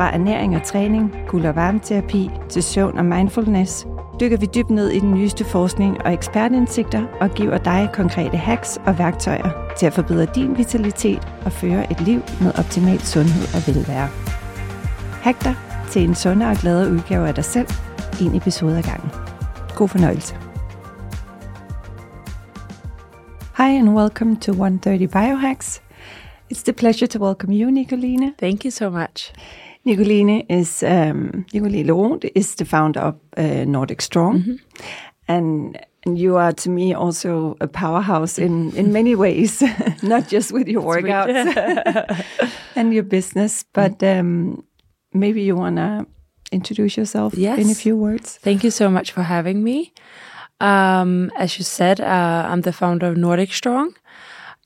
Fra ernæring og træning, kul- og varmeterapi til søvn og mindfulness, dykker vi dybt ned i den nyeste forskning og ekspertindsigter og giver dig konkrete hacks og værktøjer til at forbedre din vitalitet og føre et liv med optimal sundhed og velvære. Hack dig til en sundere og gladere udgave af dig selv, en episode ad gangen. God fornøjelse. Hi and welcome to 130 Biohacks. It's the pleasure to welcome you, Nicoline. Thank you so much. Nicoline is um, Nicoline Laurent is the founder of uh, Nordic Strong, mm -hmm. and and you are to me also a powerhouse in in many ways, not just with your workouts and your business, but um, maybe you want to introduce yourself yes. in a few words. Thank you so much for having me. Um, as you said, uh, I'm the founder of Nordic Strong.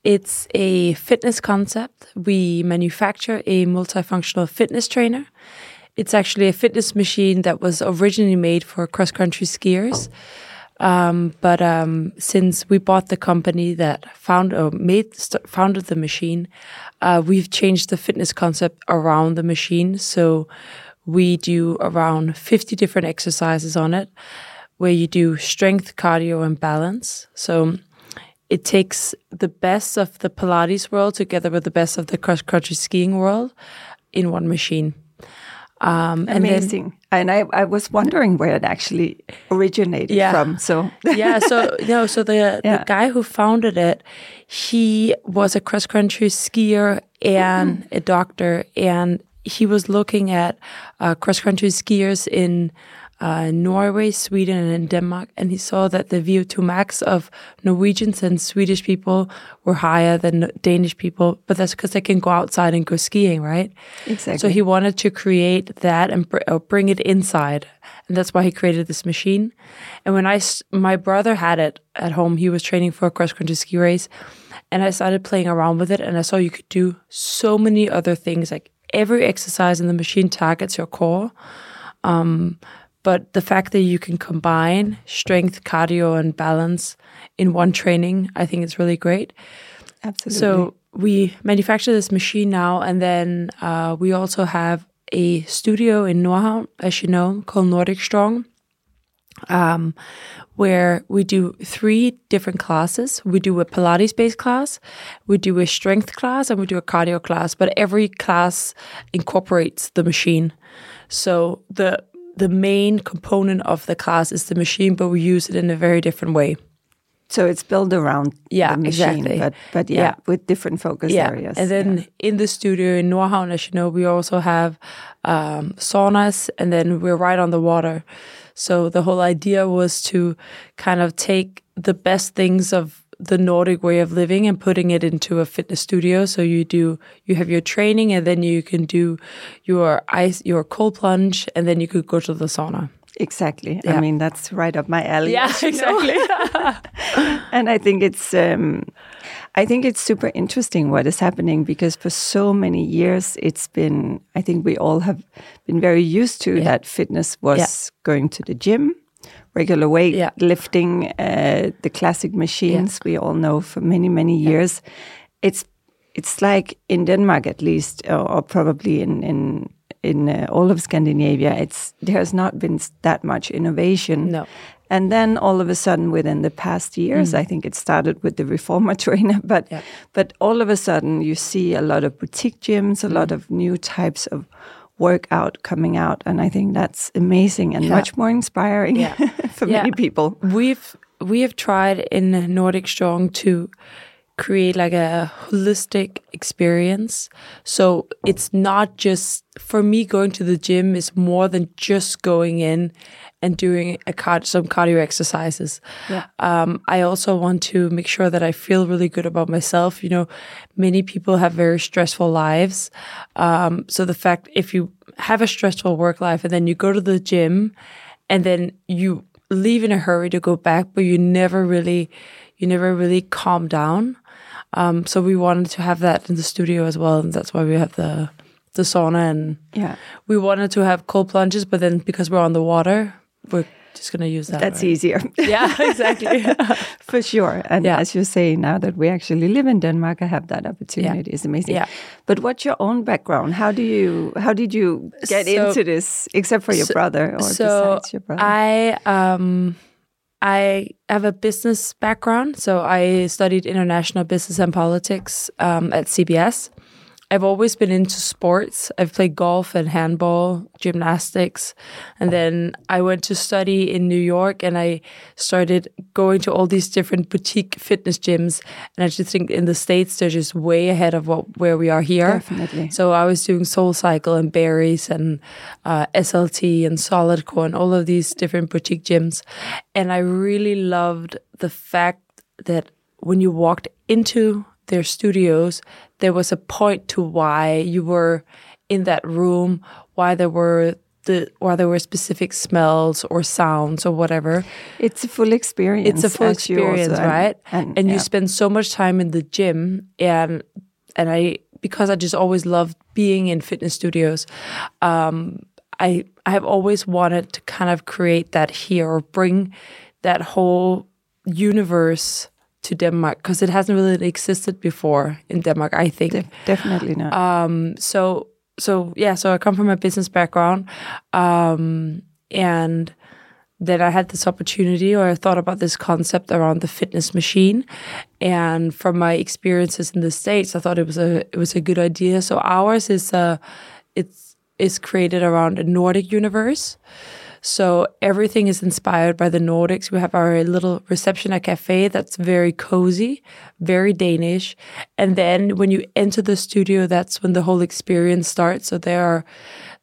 It's a fitness concept. We manufacture a multifunctional fitness trainer. It's actually a fitness machine that was originally made for cross country skiers. Um, but um, since we bought the company that found or made founded the machine, uh, we've changed the fitness concept around the machine. So we do around 50 different exercises on it, where you do strength, cardio, and balance. So it takes the best of the Pilates world together with the best of the cross country skiing world in one machine. Um, Amazing. And, then, and I, I was wondering where it actually originated yeah. from. So yeah, so you know, so the yeah. the guy who founded it, he was a cross country skier and mm-hmm. a doctor, and he was looking at uh, cross country skiers in uh, Norway, Sweden, and Denmark, and he saw that the VO2 max of Norwegians and Swedish people were higher than Danish people, but that's because they can go outside and go skiing, right? Exactly. So he wanted to create that and br- bring it inside, and that's why he created this machine. And when I, my brother had it at home, he was training for a cross country ski race, and I started playing around with it, and I saw you could do so many other things, like every exercise in the machine targets your core. Um, but the fact that you can combine strength, cardio, and balance in one training, I think it's really great. Absolutely. So we manufacture this machine now, and then uh, we also have a studio in Nordhavn, as you know, called Nordic Strong, um, where we do three different classes. We do a Pilates based class, we do a strength class, and we do a cardio class. But every class incorporates the machine. So the the main component of the class is the machine, but we use it in a very different way. So it's built around yeah, the machine, exactly. but but yeah, yeah, with different focus yeah. areas. And then yeah. in the studio in you know, we also have um, saunas, and then we're right on the water. So the whole idea was to kind of take the best things of the Nordic way of living and putting it into a fitness studio. So you do you have your training and then you can do your ice your cold plunge and then you could go to the sauna. Exactly. Yeah. I mean that's right up my alley. Yeah, exactly. and I think it's um, I think it's super interesting what is happening because for so many years it's been I think we all have been very used to yeah. that fitness was yeah. going to the gym regular weight yeah. lifting, uh, the classic machines yeah. we all know for many many years. Yeah. It's it's like in Denmark at least, or, or probably in in in uh, all of Scandinavia. It's there has not been that much innovation. No. And then all of a sudden, within the past years, mm. I think it started with the reformer trainer, but but all of a sudden, you see a lot of boutique gyms, a mm. lot of new types of workout coming out and i think that's amazing and yeah. much more inspiring yeah. for yeah. many people we've we have tried in nordic strong to create like a holistic experience. So it's not just for me going to the gym is more than just going in and doing a card, some cardio exercises. Yeah. Um, I also want to make sure that I feel really good about myself. You know, many people have very stressful lives. Um, so the fact if you have a stressful work life and then you go to the gym and then you leave in a hurry to go back, but you never really, you never really calm down. Um, so we wanted to have that in the studio as well, and that's why we have the the sauna and Yeah. we wanted to have cold plunges, but then because we're on the water, we're just gonna use that. That's right? easier. Yeah, exactly. For sure. And Yeah. as you say, now that we actually live in Denmark, I have that opportunity. It's amazing. Yeah. But what's your own background? How do you how did you get So- into this, except for your so- brother or so besides your brother? I um I have a business background, so I studied international business and politics um, at CBS. I've always been into sports. I've played golf and handball, gymnastics, and then I went to study in New York, and I started going to all these different boutique fitness gyms. And I just think in the states they're just way ahead of what where we are here. Definitely. So I was doing SoulCycle and Barry's and uh, SLT and Solid Core and all of these different boutique gyms, and I really loved the fact that when you walked into their studios, there was a point to why you were in that room, why there were the why there were specific smells or sounds or whatever. It's a full experience. It's a full also- experience, and- right? And, and yeah. you spend so much time in the gym and and I because I just always loved being in fitness studios um I I have always wanted to kind of create that here or bring that whole universe to Denmark because it hasn't really existed before in Denmark I think. Def- definitely not. um so so yeah so i come from a business background um and then i had this opportunity or i thought about this concept around the fitness machine. And from my experiences in the states i thought it was a it was a good idea. So ours is uh it's is created around a nordic universe so everything is inspired by the Nordics. We have our little reception at cafe that's very cozy, very Danish. And then when you enter the studio, that's when the whole experience starts. So there are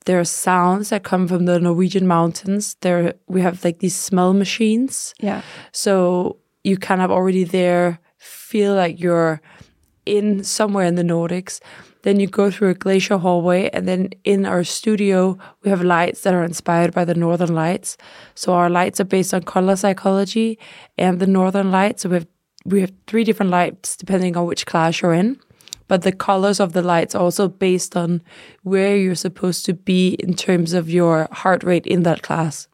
there are sounds that come from the Norwegian mountains. There we have like these smell machines. yeah. So you kind of already there feel like you're in somewhere in the Nordics. Then you go through a glacier hallway, and then in our studio, we have lights that are inspired by the northern lights. So our lights are based on color psychology and the northern lights. So we have we have three different lights depending on which class you're in. But the colors of the lights are also based on where you're supposed to be in terms of your heart rate in that class.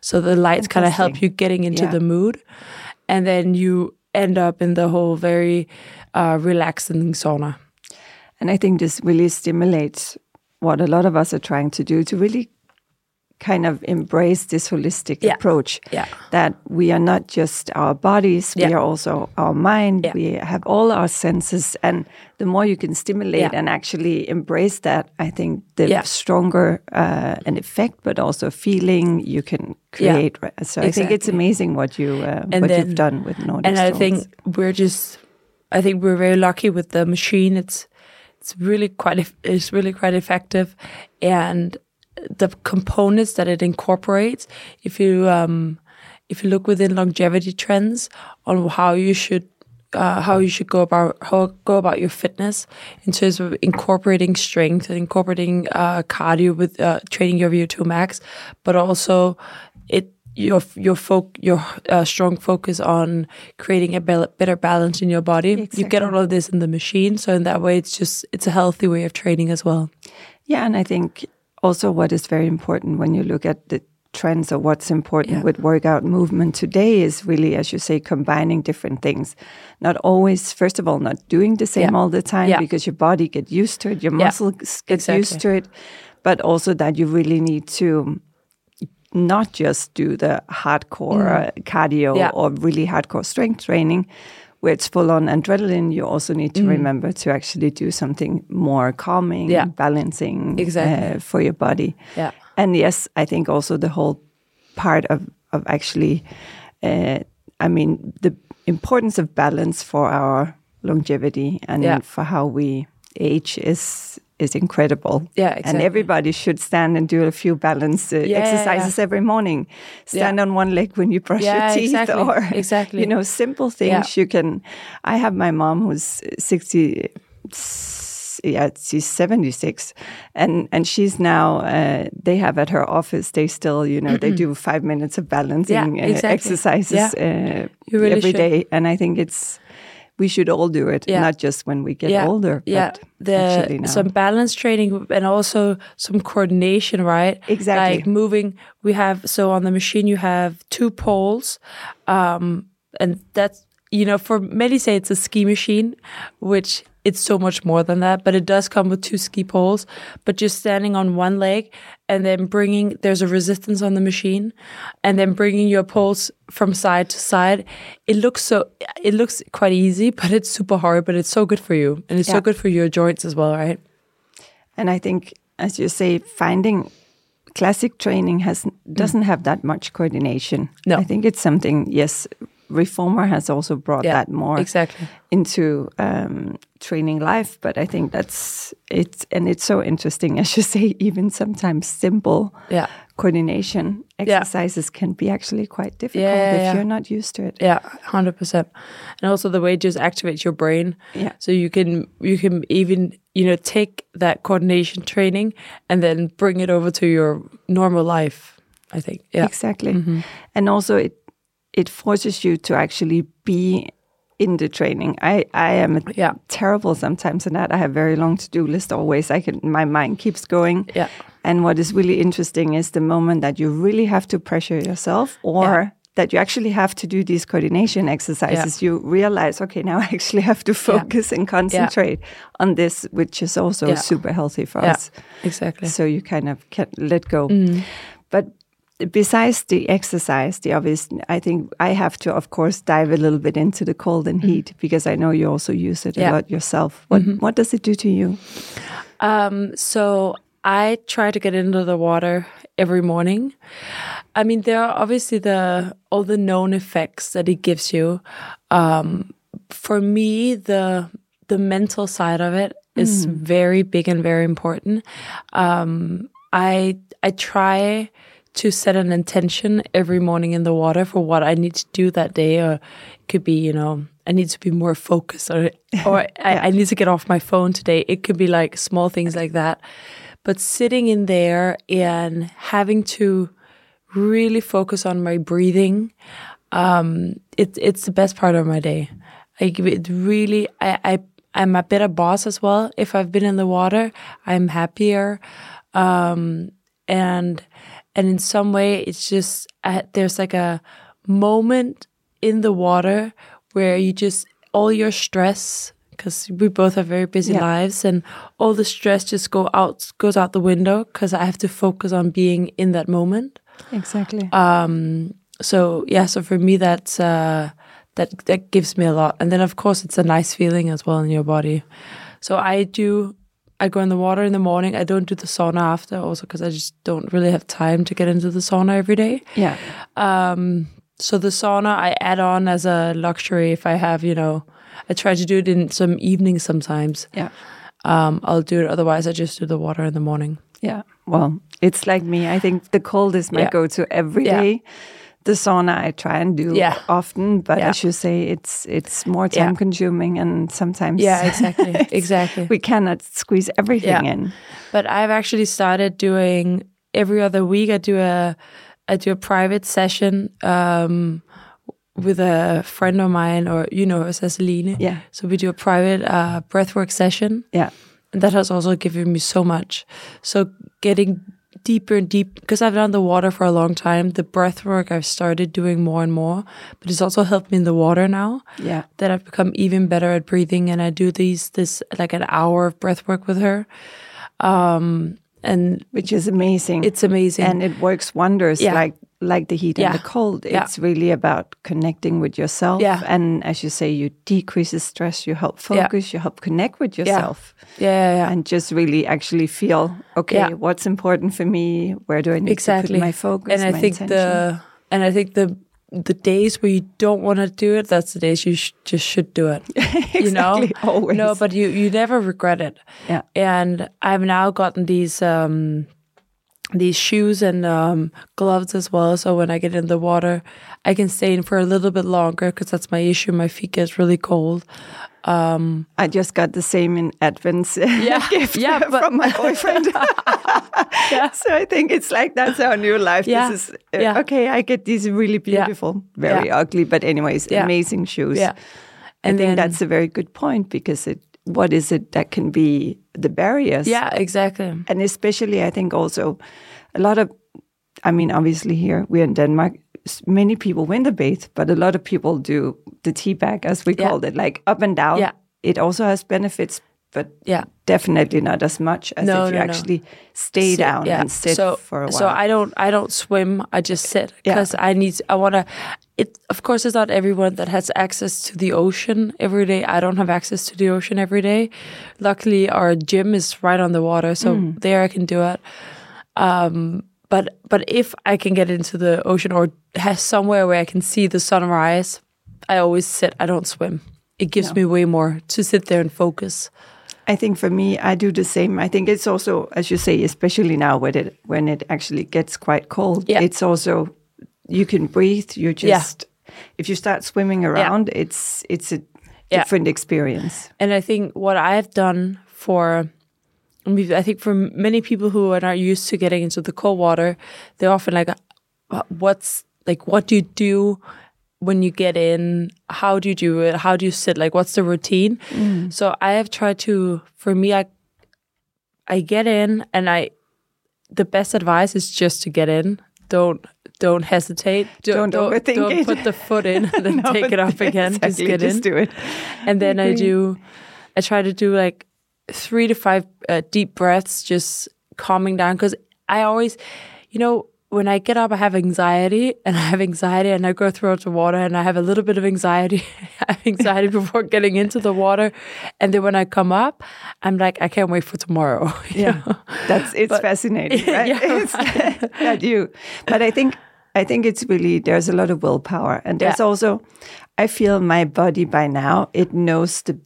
So the lights kind of help you getting into Yeah. the mood, and then you end up in the whole very uh, relaxing sauna. And I think this really stimulates what a lot of us are trying to do to really kind of embrace this holistic Yeah. approach Yeah. that we are not just our bodies, we are also our mind, Yeah. we have all our senses. And the more you can stimulate Yeah. and actually embrace that, I think the Yeah. stronger uh, an effect, but also feeling you can create. So I think it's amazing what you uh, what then, you've done with Nordic and I Stones. think we're just, I think we're very lucky with the machine. It's it's really quite it's really quite effective, and the components that it incorporates. If you um, if you look within longevity trends on how you should. Uh, how you should go about how go about your fitness in terms of incorporating strength and incorporating uh, cardio with uh, training your VO2 max, but also it your your folk your uh, strong focus on creating a bel- better balance in your body. You get all of this in the machine, so in that way, it's just it's a healthy way of training as well. Yeah, and I think also what is very important when you look at the trends or what's important Yeah. with workout movement today is really, as you say, combining different things. Not always, first of all, not doing the same Yeah. all the time Yeah. because your body get used to it, your muscles get exactly. used to it, but also that you really need to not just do the hardcore uh, cardio Mm. Yeah. or really hardcore strength training where it's full on adrenaline you also need to remember to actually do something more calming Mm. Yeah. balancing Exactly. uh, for your body Yeah. and yes i think also the whole part of of actually uh, i mean the importance of balance for our longevity and Yeah. for how we age is is incredible. Yeah, And everybody should stand and do a few balance uh, Yeah, yeah, exercises every morning. Stand on one leg when you brush Yeah, your teeth, exactly, or exactly. you know, simple things you can. I have my mom who's sixty. Yeah, she's seventy six, and and she's now. Uh, they have at her office. They still, you know, they do five minutes of balancing Yeah, uh, exactly. exercises uh, really every should. day, and I think it's we should all do it, Yeah. not just when we get yeah, older. Yeah, but the now. some balance training and also some coordination, right? Exactly. Like moving. We have so on the machine you have two poles, um, and that's you know for many say it's a ski machine, which it's so much more than that. But it does come with two ski poles. But just standing on one leg and then bringing there's a resistance on the machine, and then bringing your poles from side to side. It looks so it looks quite easy, but it's super hard. But it's so good for you, and it's so good for your joints as well, right? And I think, as you say, finding classic training has doesn't have that much coordination. Mm. No. I think it's something. Yes, reformer has also brought Yeah, that more exactly. into um, training life. But I think that's it's and it's so interesting, as you say. Even sometimes simple Yeah. coordination Yeah. exercises can be actually quite difficult Yeah, if yeah. you're not used to it. Yeah, hundred percent, and also the way it just activates your brain. Yeah. So you can you can even you know take that coordination training and then bring it over to your normal life. I think. Yeah. Exactly. And also it it forces you to actually be in the training. I, I am Yeah. terrible sometimes in that. I have very long to do list always. I can my mind keeps going. Yeah. And what is really interesting is the moment that you really have to pressure yourself or Yeah. that you actually have to do these coordination exercises, you realize, okay, now I actually have to focus and concentrate on this, which is also Yeah. super healthy for Yeah. us Exactly. so you kind of can let go. Mm. But besides the exercise, the obvious, I think I have to, of course, dive a little bit into the cold and heat because I know you also use it Mm. Yeah. Mm-hmm. a lot yourself. What what does it do to you? Um, so I try to get into the water every morning. I mean, there are obviously the all the known effects that it gives you. Um, for me, the the mental side of it is very big and very important. Um, I I try to set an intention every morning in the water for what I need to do that day, or it could be you know I need to be more focused, or or I, I need to get off my phone today. It could be like small things like that, but sitting in there and having to really focus on my breathing, um, it, it's the best part of my day. I give it really. I, I I'm a better boss as well. If I've been in the water, I'm happier, um, and and in some way, it's just uh, there's like a moment in the water where you just all your stress because we both have very busy Yeah. lives and all the stress just go out goes out the window because I have to focus on being in that moment Exactly. um so yeah so for me that's uh that that gives me a lot and then of course it's a nice feeling as well in your body so i do i go in the water in the morning i don't do the sauna after also because i just don't really have time to get into the sauna every day yeah. um so the sauna i add on as a luxury if i have you know i try to do it in some evenings sometimes Yeah. um i'll do it otherwise i just do the water in the morning Yeah. Well, it's like me. I think the cold is my Yeah. go-to every Yeah. day. The sauna I try and do Yeah. often, but Yeah. as you say, it's it's more Yeah. time consuming and sometimes yeah exactly exactly we cannot squeeze everything Yeah. in. But I've actually started doing every other week. I do a I do a private session um, with a friend of mine, or you know, her, Ceciline. Yeah. So we do a private uh, breathwork session, Yeah. and that has also given me so much. So getting deeper and deep because I've done the water for a long time. The breathwork I've started doing more and more, but it's also helped me in the water now Yeah. that I've become even better at breathing and I do these this like an hour of breath work with her. Um and Which is amazing. it's amazing. and it works wonders Yeah. like like the heat Yeah. and the cold Yeah. it's really about connecting with yourself Yeah. and as you say you decrease the stress you help focus you help connect with yourself yeah, and just really actually feel okay what's important for me where do i need to exactly. put my focus and I think attention? the and I think the the days where you don't want to do it, that's the days you sh- just should do it. You know, always. no, but you you never regret it. Yeah. And I've now gotten these um these shoes and um, gloves as well. So when I get in the water, I can stay in for a little bit longer because that's my issue. My feet get really cold. I just got the same in Advent's Yeah, gift yeah, but- from my boyfriend. So I think it's like that's our new life. Yeah, This is uh, yeah. okay. I get these really beautiful, very Yeah. ugly, but anyways, Yeah. amazing shoes. Yeah. I think then- that's a very good point because it. What is it that can be the barriers? Yeah, exactly. and especially I think also a lot of, I mean, obviously here we're in Denmark. Many people win the bathe, but a lot of people do the tea bag, as we Yeah. called it, like up and down. Yeah. It also has benefits, but Yeah. definitely not as much as No, if you no, no. actually stay Sit, down yeah. and sit so, for a while. So I don't I don't swim. I just sit Yeah. because I need. I want to. It of course it's not everyone that has access to the ocean every day. I don't have access to the ocean every day. Luckily, our gym is right on the water, so Mm. there I can do it. Um, but but if I can get into the ocean or has somewhere where I can see the sunrise, I always sit. I don't swim. It gives me way more to sit there and focus. I think for me, I do the same. I think it's also, as you say, especially now when it when it actually gets quite cold. Yeah. It's also you can breathe. You Yeah. just if you start swimming around, it's it's a Yeah. different experience. And I think what I've done for, I think for many people who are not used to getting into the cold water, they're often like, "Uh, "What's like? What do you do when you get in? How do you do it? How do you sit? Like, what's the routine?" So I have tried to. For me, I I get in, and I the best advice is just to get in. Don't don't hesitate. Don't overthink don't it. put the foot in and then No, take it off again. Just get just in do it. and then I, do i try to do like three to five uh, deep breaths just calming down because i always you know when i get up i have anxiety and i have anxiety and i go throughout the water and i have a little bit of anxiety anxiety before getting into the water. And then when i come up i'm like i can't wait for tomorrow Yeah, know? that's it's But- fascinating, right? Yeah, It's that you, but I think I think it's really there's a lot of willpower, and there's Yeah. also I feel my body by now it knows the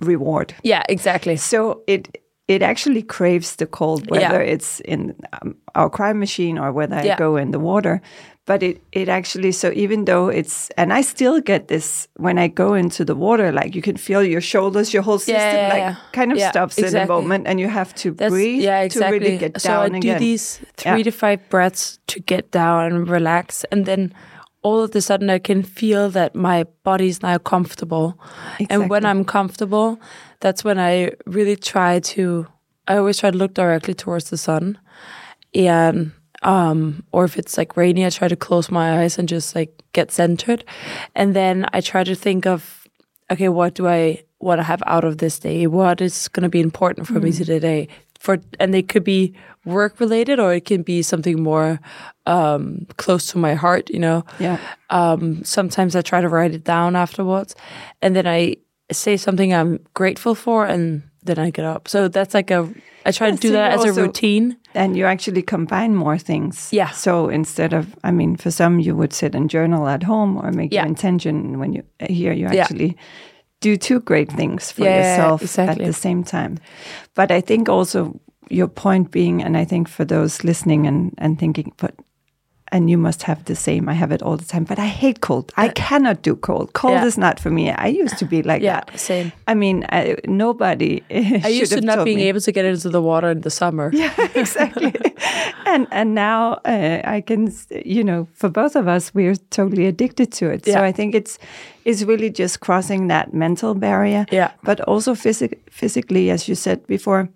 reward, yeah exactly. So it it actually craves the cold, Yeah. whether it's in um, our cryo machine or whether I go in the water. But it, it actually, so even though it's, and I still get this when I go into the water, like you can feel your shoulders, your whole system yeah, like yeah. kind of Yeah, stops in a moment and you have to That's, breathe yeah, exactly. to really get so down I again. do these three Yeah. to five breaths to get down and relax, and then all of a sudden I can feel that my body's now comfortable. And when I'm comfortable, that's when I really try to. I always try to look directly towards the sun, and um, or if it's like rainy, I try to close my eyes and just like get centered, and then I try to think of okay, what do I want to have out of this day? What is going to be important for me today? For and they could be work related, or it can be something more um, close to my heart. You know. Yeah. Um, sometimes I try to write it down afterwards, and then I say something I'm grateful for, and then I get up. So that's like a. I try to do so that as a routine. And you actually combine more things. Yeah. So instead of, I mean, for some you would sit and journal at home or make Yeah. your intention. When you uh, here, you Yeah. actually do two great things for Yeah, yourself exactly. at the same time. But I think also your point being, and I think for those listening and and thinking, but. And you must have the same. I have it all the time, but I hate cold. I cannot do cold. Cold Yeah. is not for me. I used to be like Yeah, that. same. I mean, I, nobody. I used to not being able to get into the water in the summer. Yeah, exactly. and and now uh, I can, you know, for both of us, we're totally addicted to it. Yeah. So I think it's it's really just crossing that mental barrier. Yeah. But also physic- physically, as you said before,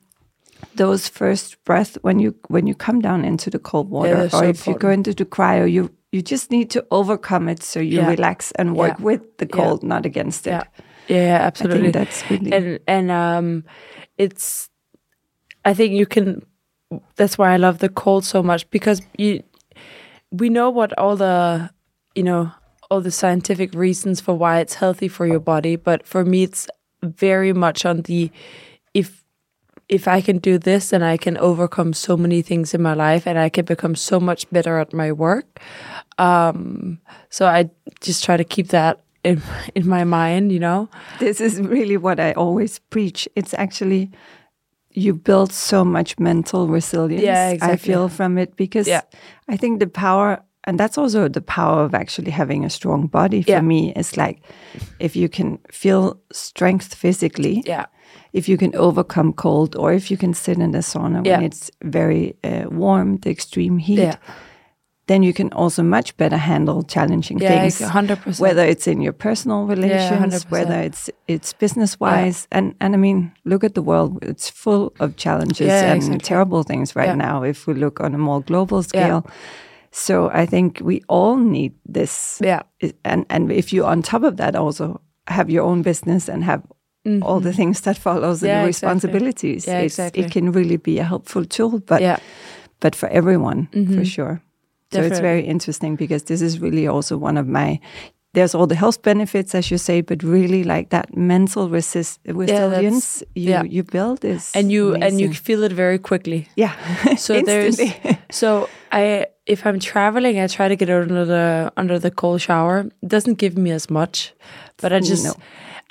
those first breath when you when you come down into the cold water, they're or so if you go into the cryo, you you just need to overcome it so you Yeah. relax and work Yeah. with the Yeah. cold, not against it. Yeah, yeah, absolutely. I think that's really and and um, it's. I think you can. That's why I love the cold so much because you, we know what all the, you know, all the scientific reasons for why it's healthy for your body. But for me, it's very much on the, if if I can do this, then I can overcome so many things in my life, and I can become so much better at my work. Um, so I just try to keep that in in my mind, you know. This is really what I always preach. It's actually you build so much mental resilience. Yeah, exactly. I feel from it because Yeah. I think the power, and that's also the power of actually having a strong body for Yeah. me. Is like if you can feel strength physically, Yeah, if you can overcome cold, or if you can sit in the sauna when Yeah. it's very uh, warm, the extreme heat. yeah, Then you can also much better handle challenging yeah, things hundred percent. whether it's in your personal relations, 100%. whether it's it's business wise, and and I mean, look at the world; it's full of challenges and exactly. terrible things right now. If we look on a more global scale, so I think we all need this. Yeah. And and if you on top of that also have your own business and have all the things that follows and Mm-hmm. Yeah, the exactly. responsibilities, Yeah, exactly. it can really be a helpful tool. But yeah, but for everyone for sure. So it's very interesting because this is really also one of my. There's all the health benefits, as you say, but really like that mental resist, resilience you yeah. you build is and you and you feel it very quickly. yeah. So there's so I if I'm traveling, I try to get under the under the cold shower. It doesn't give me as much, but I just No,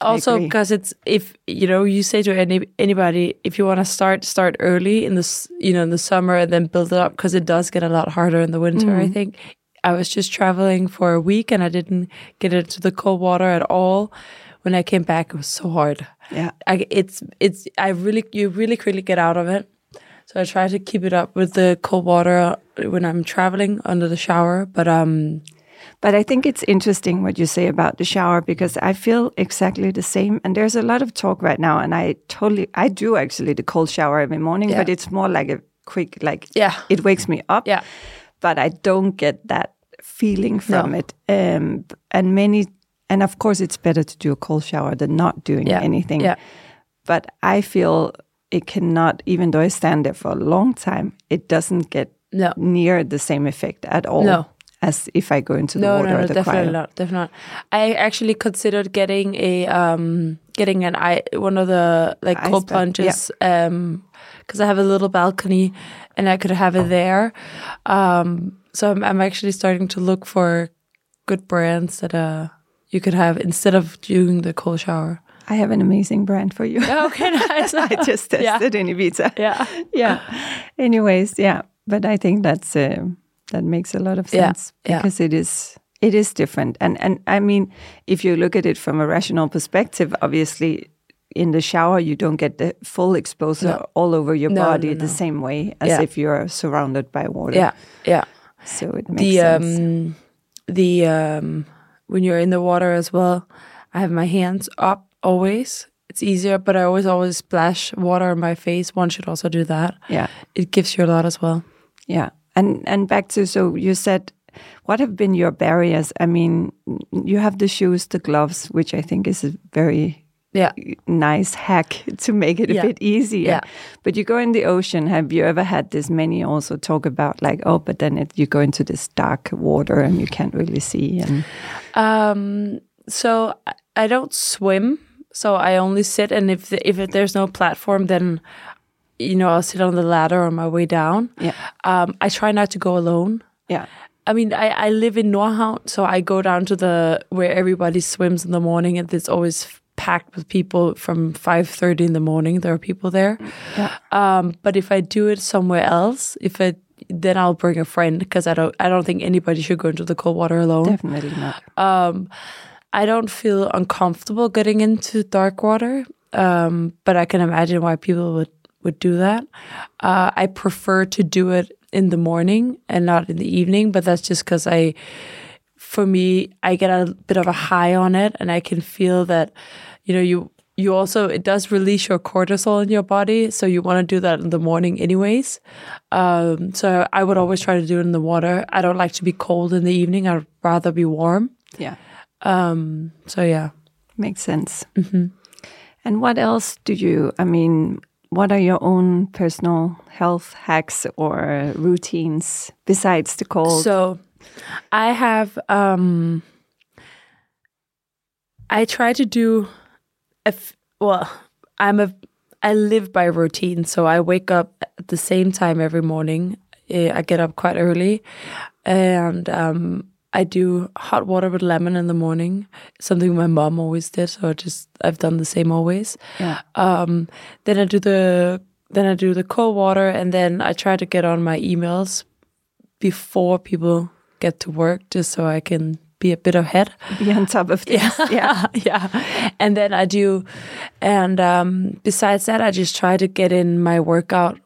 also because it's if you know you say to any anybody if you want to start start early in this you know in the summer and then build it up because it does get a lot harder in the winter. I Mm-hmm. think I was just traveling for a week and I didn't get into the cold water at all. When I came back, it was so hard. yeah. I, it's it's I really you really quickly get out of it. So I try to keep it up with the cold water when I'm traveling under the shower. But um, But I think it's interesting what you say about the shower because I feel exactly the same. And there's a lot of talk right now, and I totally, I do actually the cold shower every morning, Yeah. but it's more like a quick, like Yeah. it wakes me up. Yeah. but I don't get that feeling from No. it. Um, and many, and of course, it's better to do a cold shower than not doing Yeah. anything. Yeah. But I feel it cannot, even though I stand there for a long time, it doesn't get No. near the same effect at all No. As if I go into the no, water no, no, definitely not, definitely not. I actually considered getting a um getting an eye one of the like Ice cold plunges um because I have a little balcony and I could have it there. Um, so I'm I'm actually starting to look for good brands that uh you could have instead of doing the cold shower. I have an amazing brand for you. Yeah, okay, nice. I just tested in Ibiza. yeah. yeah. Anyways, yeah, but I think that's uh, that makes a lot of sense yeah. because it is it is different, and and I mean, if you look at it from a rational perspective, obviously. In the shower, you don't get the full exposure No. all over your No, body no, the same way as Yeah. if you're surrounded by water. Yeah, yeah. So it makes The sense. um the um when you're in the water as well, I have my hands up always. It's easier, but I always always splash water on my face. One should also do that. yeah. It gives you a lot as well. Yeah. And and back to so you said what have been your barriers? I mean, you have the shoes, the gloves, which I think is a very Yeah. nice hack to make it a Yeah. bit easier. Yeah. But you go in the ocean, have you ever had this many also talk about like, oh, but then it, you go into this dark water and you can't really see and Um so I- I don't swim, so I only sit and if the, if it, there's no platform then you know, I'll sit on the ladder on my way down. yeah. Um I try not to go alone. Yeah. I mean, I, I live in Nordhavn, so I go down to the where everybody swims in the morning, and it's always packed with people from five thirty in the morning. There are people there. Yeah. Um, but if I do it somewhere else, if I then I'll bring a friend because I don't I don't think anybody should go into the cold water alone. Definitely not. Um, I don't feel uncomfortable getting into dark water, um, but I can imagine why people would would do that. Uh, I prefer to do it in the morning and not in the evening, but that's just because I, for me, I get a bit of a high on it, and I can feel that, you know, you you also it does release your cortisol in your body, so you want to do that in the morning anyways. Um, so I would always try to do it in the water. I don't like to be cold in the evening. I'd rather be warm. Yeah. Um, so yeah. Makes sense. Mm-hmm. And what else do you, I mean, what are your own personal health hacks or routines besides the cold? So I have um I try to do a well, I'm a I live by routine. So I wake up at the same time every morning. Eh, I get up quite early, and um, I do hot water with lemon in the morning. Something my mom always did. So I just I've done the same always. Yeah. Um, then I do the then I do the cold water, and then I try to get on my emails before people get to work, just so I can be a bit ahead. Be on top of things. Yeah. yeah. yeah. And then I do, and um, besides that, I just try to get in my workout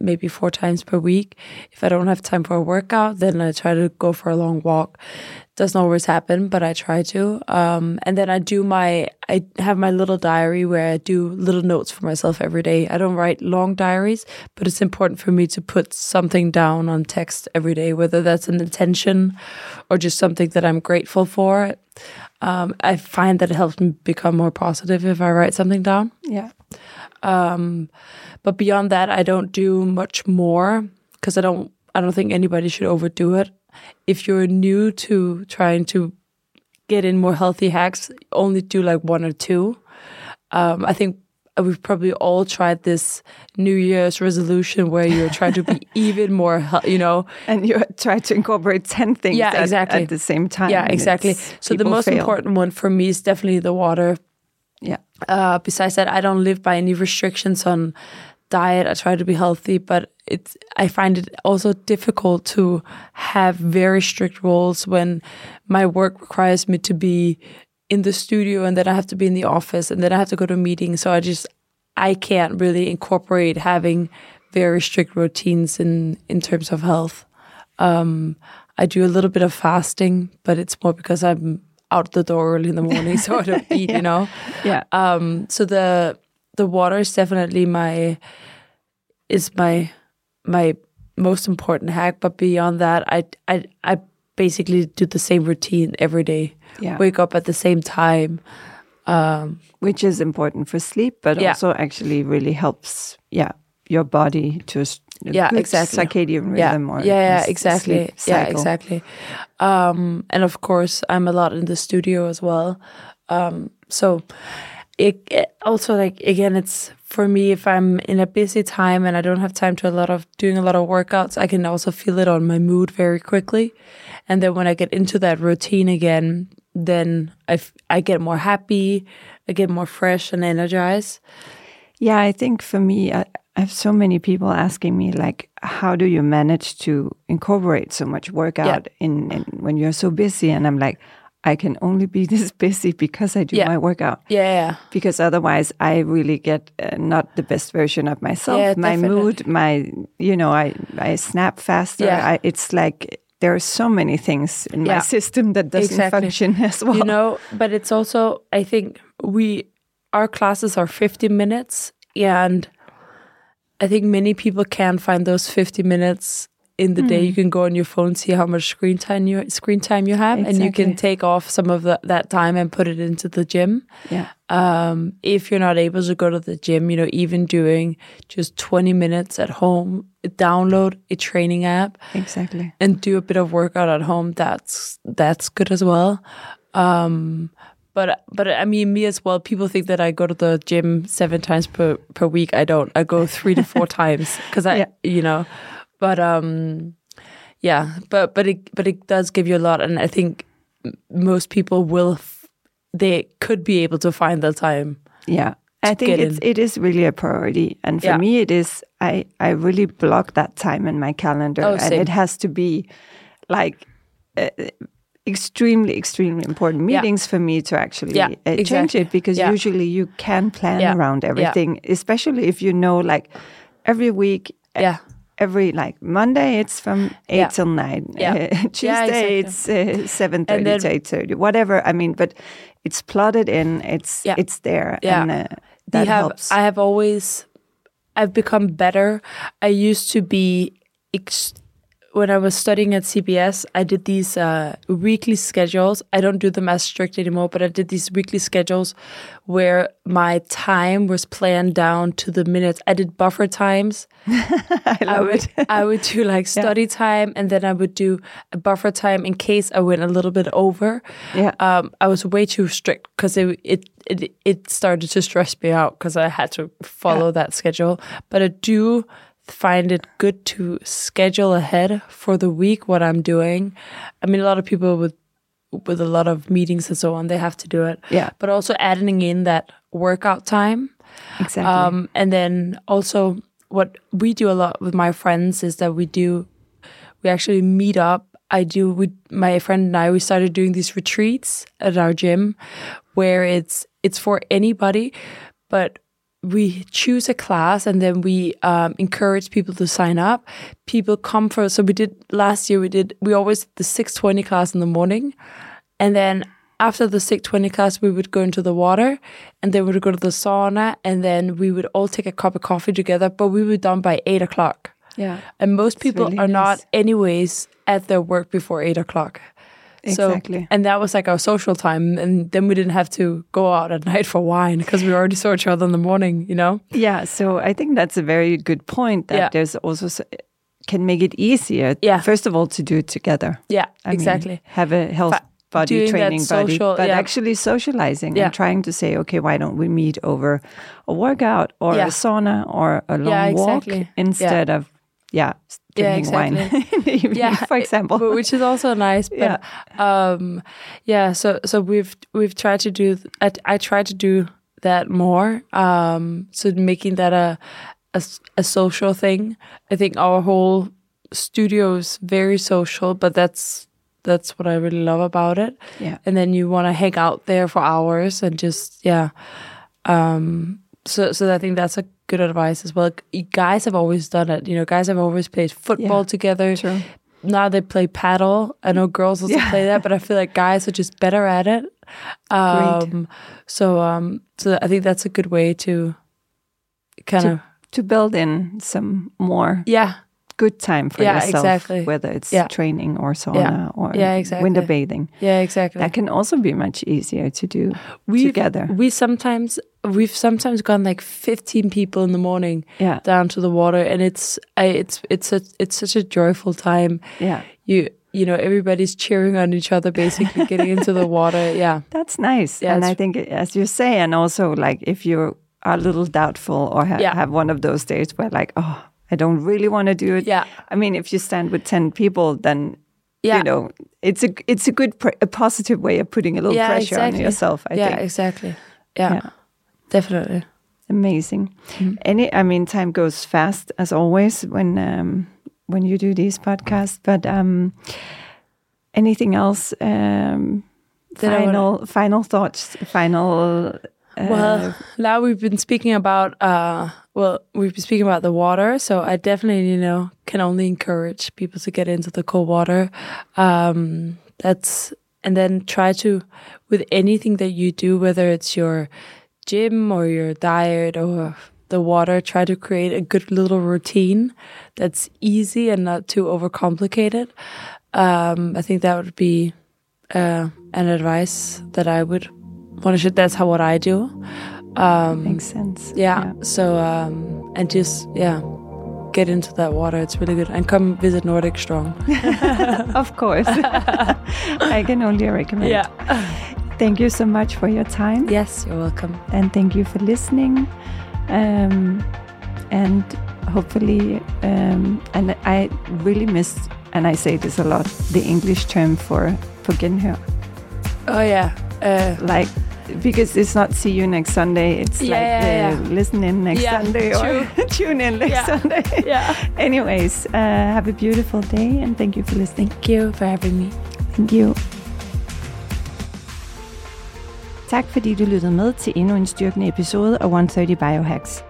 maybe four times per week. If I don't have time for a workout, then I try to go for a long walk. Doesn't always happen, but I try to. Um, and then I do my, I have my little diary where I do little notes for myself every day. I don't write long diaries, but it's important for me to put something down on text every day, whether that's an intention or just something that I'm grateful for. Um, I find that it helps me become more positive if I write something down. Yeah. Um, but beyond that, I don't do much more because I don't. I don't think anybody should overdo it. If you're new to trying to get in more healthy hacks, only do like one or two. Um, I think we've probably all tried this New Year's resolution where you're trying to be even more, you know. And you try to incorporate 10 things Yeah, at, exactly. at the same time. Yeah, exactly. So the most fail. important one for me is definitely the water. Yeah. Uh, besides that, I don't live by any restrictions on diet. I try to be healthy, but it's I find it also difficult to have very strict rules when my work requires me to be in the studio and then I have to be in the office and then I have to go to meetings. So I just I can't really incorporate having very strict routines in in terms of health. Um, I do a little bit of fasting, but it's more because I'm out the door early in the morning, so I don't eat. You know. Yeah. Um, so the the water is definitely my is my my most important hack. But beyond that, I I I basically do the same routine every day. Yeah. Wake up at the same time. Um, Which is important for sleep, but Yeah. also actually really helps, yeah, your body to a Yeah, exactly. circadian yeah, rhythm or yeah, yeah, s- exactly, yeah, exactly. Um, and of course, I'm a lot in the studio as well. Um, so it, it also like again, it's for me if I'm in a busy time and I don't have time to a lot of doing a lot of workouts, I can also feel it on my mood very quickly. And then when I get into that routine again, then I, f- I get more happy, I get more fresh and energized. Yeah, I think for me, I, I have so many people asking me, like, how do you manage to incorporate so much workout in, in when you're so busy? And I'm like, I can only be this busy because I do Yeah. my workout. Yeah, yeah. Because otherwise, I really get uh, not the best version of myself. Yeah, my definitely. mood, my you know, I I snap faster. Yeah. I, it's like there are so many things in my system that doesn't Exactly. function as well. you know but it's also i think we our classes are 50 minutes and i think many people can find those 50 minutes in the day. You can go on your phone see how much screen time you screen time you have and you can take off some of the, that time and put it into the gym. Yeah, um, if you're not able to go to the gym, you know, even doing just 20 minutes at home, download a training app exactly. and do a bit of workout at home that's that's good as well. Um but but i mean me as well people think that i go to the gym seven times per per week i don't i go three to four times because i Yeah. you know but um yeah but but it but it does give you a lot and i think most people will f- they could be able to find the time Yeah. I think it's, in. it is really a priority. And for Yeah. me, it is, I, I really block that time in my calendar. Oh, and it has to be like uh, extremely, extremely important Yeah. meetings for me to actually Yeah, uh, change it because Yeah. usually you can plan Yeah. around Yeah. everything, especially if you know like every week. yeah Every like Monday, it's from eight Yeah. till nine. Yeah. Uh, Tuesday, exactly. it's uh, seven thirty then- to eight thirty. Whatever. I mean, but it's plotted in. It's Yeah. it's there, Yeah. and uh, that have, helps. I have always, I've become better. I used to be, ex- when I was studying at CBS, I did these uh, weekly schedules. I don't do them as strict anymore, but I did these weekly schedules where my time was planned down to the minutes. I did buffer times. I love I would, it. I would do like study time, and then I would do a buffer time in case I went a little bit over. Yeah. Um, I was way too strict because it, it it it started to stress me out because I had to follow that schedule. But I do find it good to schedule ahead for the week what I'm doing. I mean, a lot of people with with a lot of meetings and so on, they have to do it. Yeah. But also adding in that workout time. exactly. Um, and then also what we do a lot with my friends is that we do we actually meet up. I do with my friend and I we started doing these retreats at our gym where it's it's for anybody, but we choose a class and then we um, encourage people to sign up. People come for so we did last year we did we always did the six twenty class in the morning, and then after the six twenty class we would go into the water, and then we would go to the sauna, and then we would all take a cup of coffee together. But we were done by eight o'clock, yeah. and most people really are not anyways at their work before eight o'clock. Exactly. So, and that was like our social time, and then we didn't have to go out at night for wine because we already saw each other in the morning. You know. Yeah, so I think that's a very good point that Yeah. there's also can make it easier. Yeah. First of all, to do it together. Yeah, I mean, exactly. have a health body, doing training body, but yeah. actually socializing Yeah. and trying to say, okay, why don't we meet over a workout or Yeah. a sauna or a long walk exactly. instead of, yeah, s- Yeah, drinking wine in the evening, yeah, for example. but- which is also nice. But um, yeah, so so we've we've tried to do. I, I try to do that more. Um, so making that a a social thing. I think our whole studio is very social, but that's that's what I really love about it. yeah. and then you want to hang out there for hours and just yeah um so so i think that's a good advice as well. You guys have always done it. You know guys have always played football Yeah, together. True. now they play padel. I know girls also Yeah. play that but i feel like guys are just better at it. Um so um so i think that's a good way to kind To- of To build in some more. Yeah good time for Yeah, yourself, exactly. whether it's Yeah. training or sauna or Yeah, exactly. winter bathing. yeah exactly That can also be much easier to do We've- together. we sometimes we've sometimes gone like 15 people in the morning Yeah, down to the water and it's I, it's it's a it's such a joyful time yeah. you you know everybody's cheering on each other basically getting into the water yeah That's nice. Yeah, and I think, as you say, and also like if you are a little doubtful or ha- Yeah. have one of those days where like, oh, I don't really want to do it. Yeah. I mean, if you stand with ten people, then Yeah. you know it's a it's a good pr- a positive way of putting a little yeah pressure exactly on yourself. I yeah think. exactly yeah, exactly. Yeah. definitely Amazing. Mm-hmm. Any, I mean, time goes fast as always when um, when you do these podcasts. But um, anything else? Um, final final thoughts. Final. Uh, well now we've been speaking about uh well we've been speaking about the water so i definitely you know can only encourage people to get into the cold water. Um that's and then try to with anything that you do whether it's your gym or your diet or the water try to create a good little routine that's easy and not too overcomplicated. Um i think that would be uh an advice that i would want to share. That's how what i do um makes sense. yeah, so um and just yeah get into that water it's really good and come visit nordic strong of course. I can only recommend. Yeah. Thank you so much for your time, yes you're welcome and thank you for listening. Um, and hopefully, um, and I really miss, and I say this a lot, the English term for for genhør. oh yeah uh like because it's not see you next Sunday. It's Yeah, like yeah, uh, listen in next Yeah, Sunday or tune in next Yeah. Sunday. yeah Anyways, uh, have a beautiful day and thank you for listening. thank you for having me Thank you. Tak fordi du lyttede med til endnu en styrkende episode af 130 Biohacks.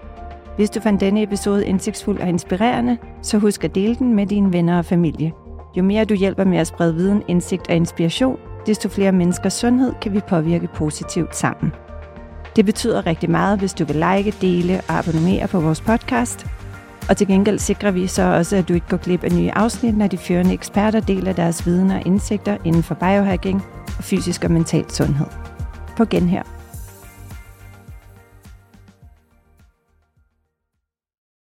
Hvis du fandt denne episode indsigtsfuld og inspirerende, så husk at dele den med dine venner og familie. Jo mere du hjælper med at sprede viden, indsigt og inspiration, desto flere menneskers sundhed kan vi påvirke positivt sammen. Det betyder rigtig meget, hvis du vil like, dele og abonnere på vores podcast. Og til gengæld sikrer vi så også, at du ikke går glip af nye afsnit, når de førende eksperter deler deres viden og indsigter inden for biohacking og fysisk og mental sundhed. På genhør.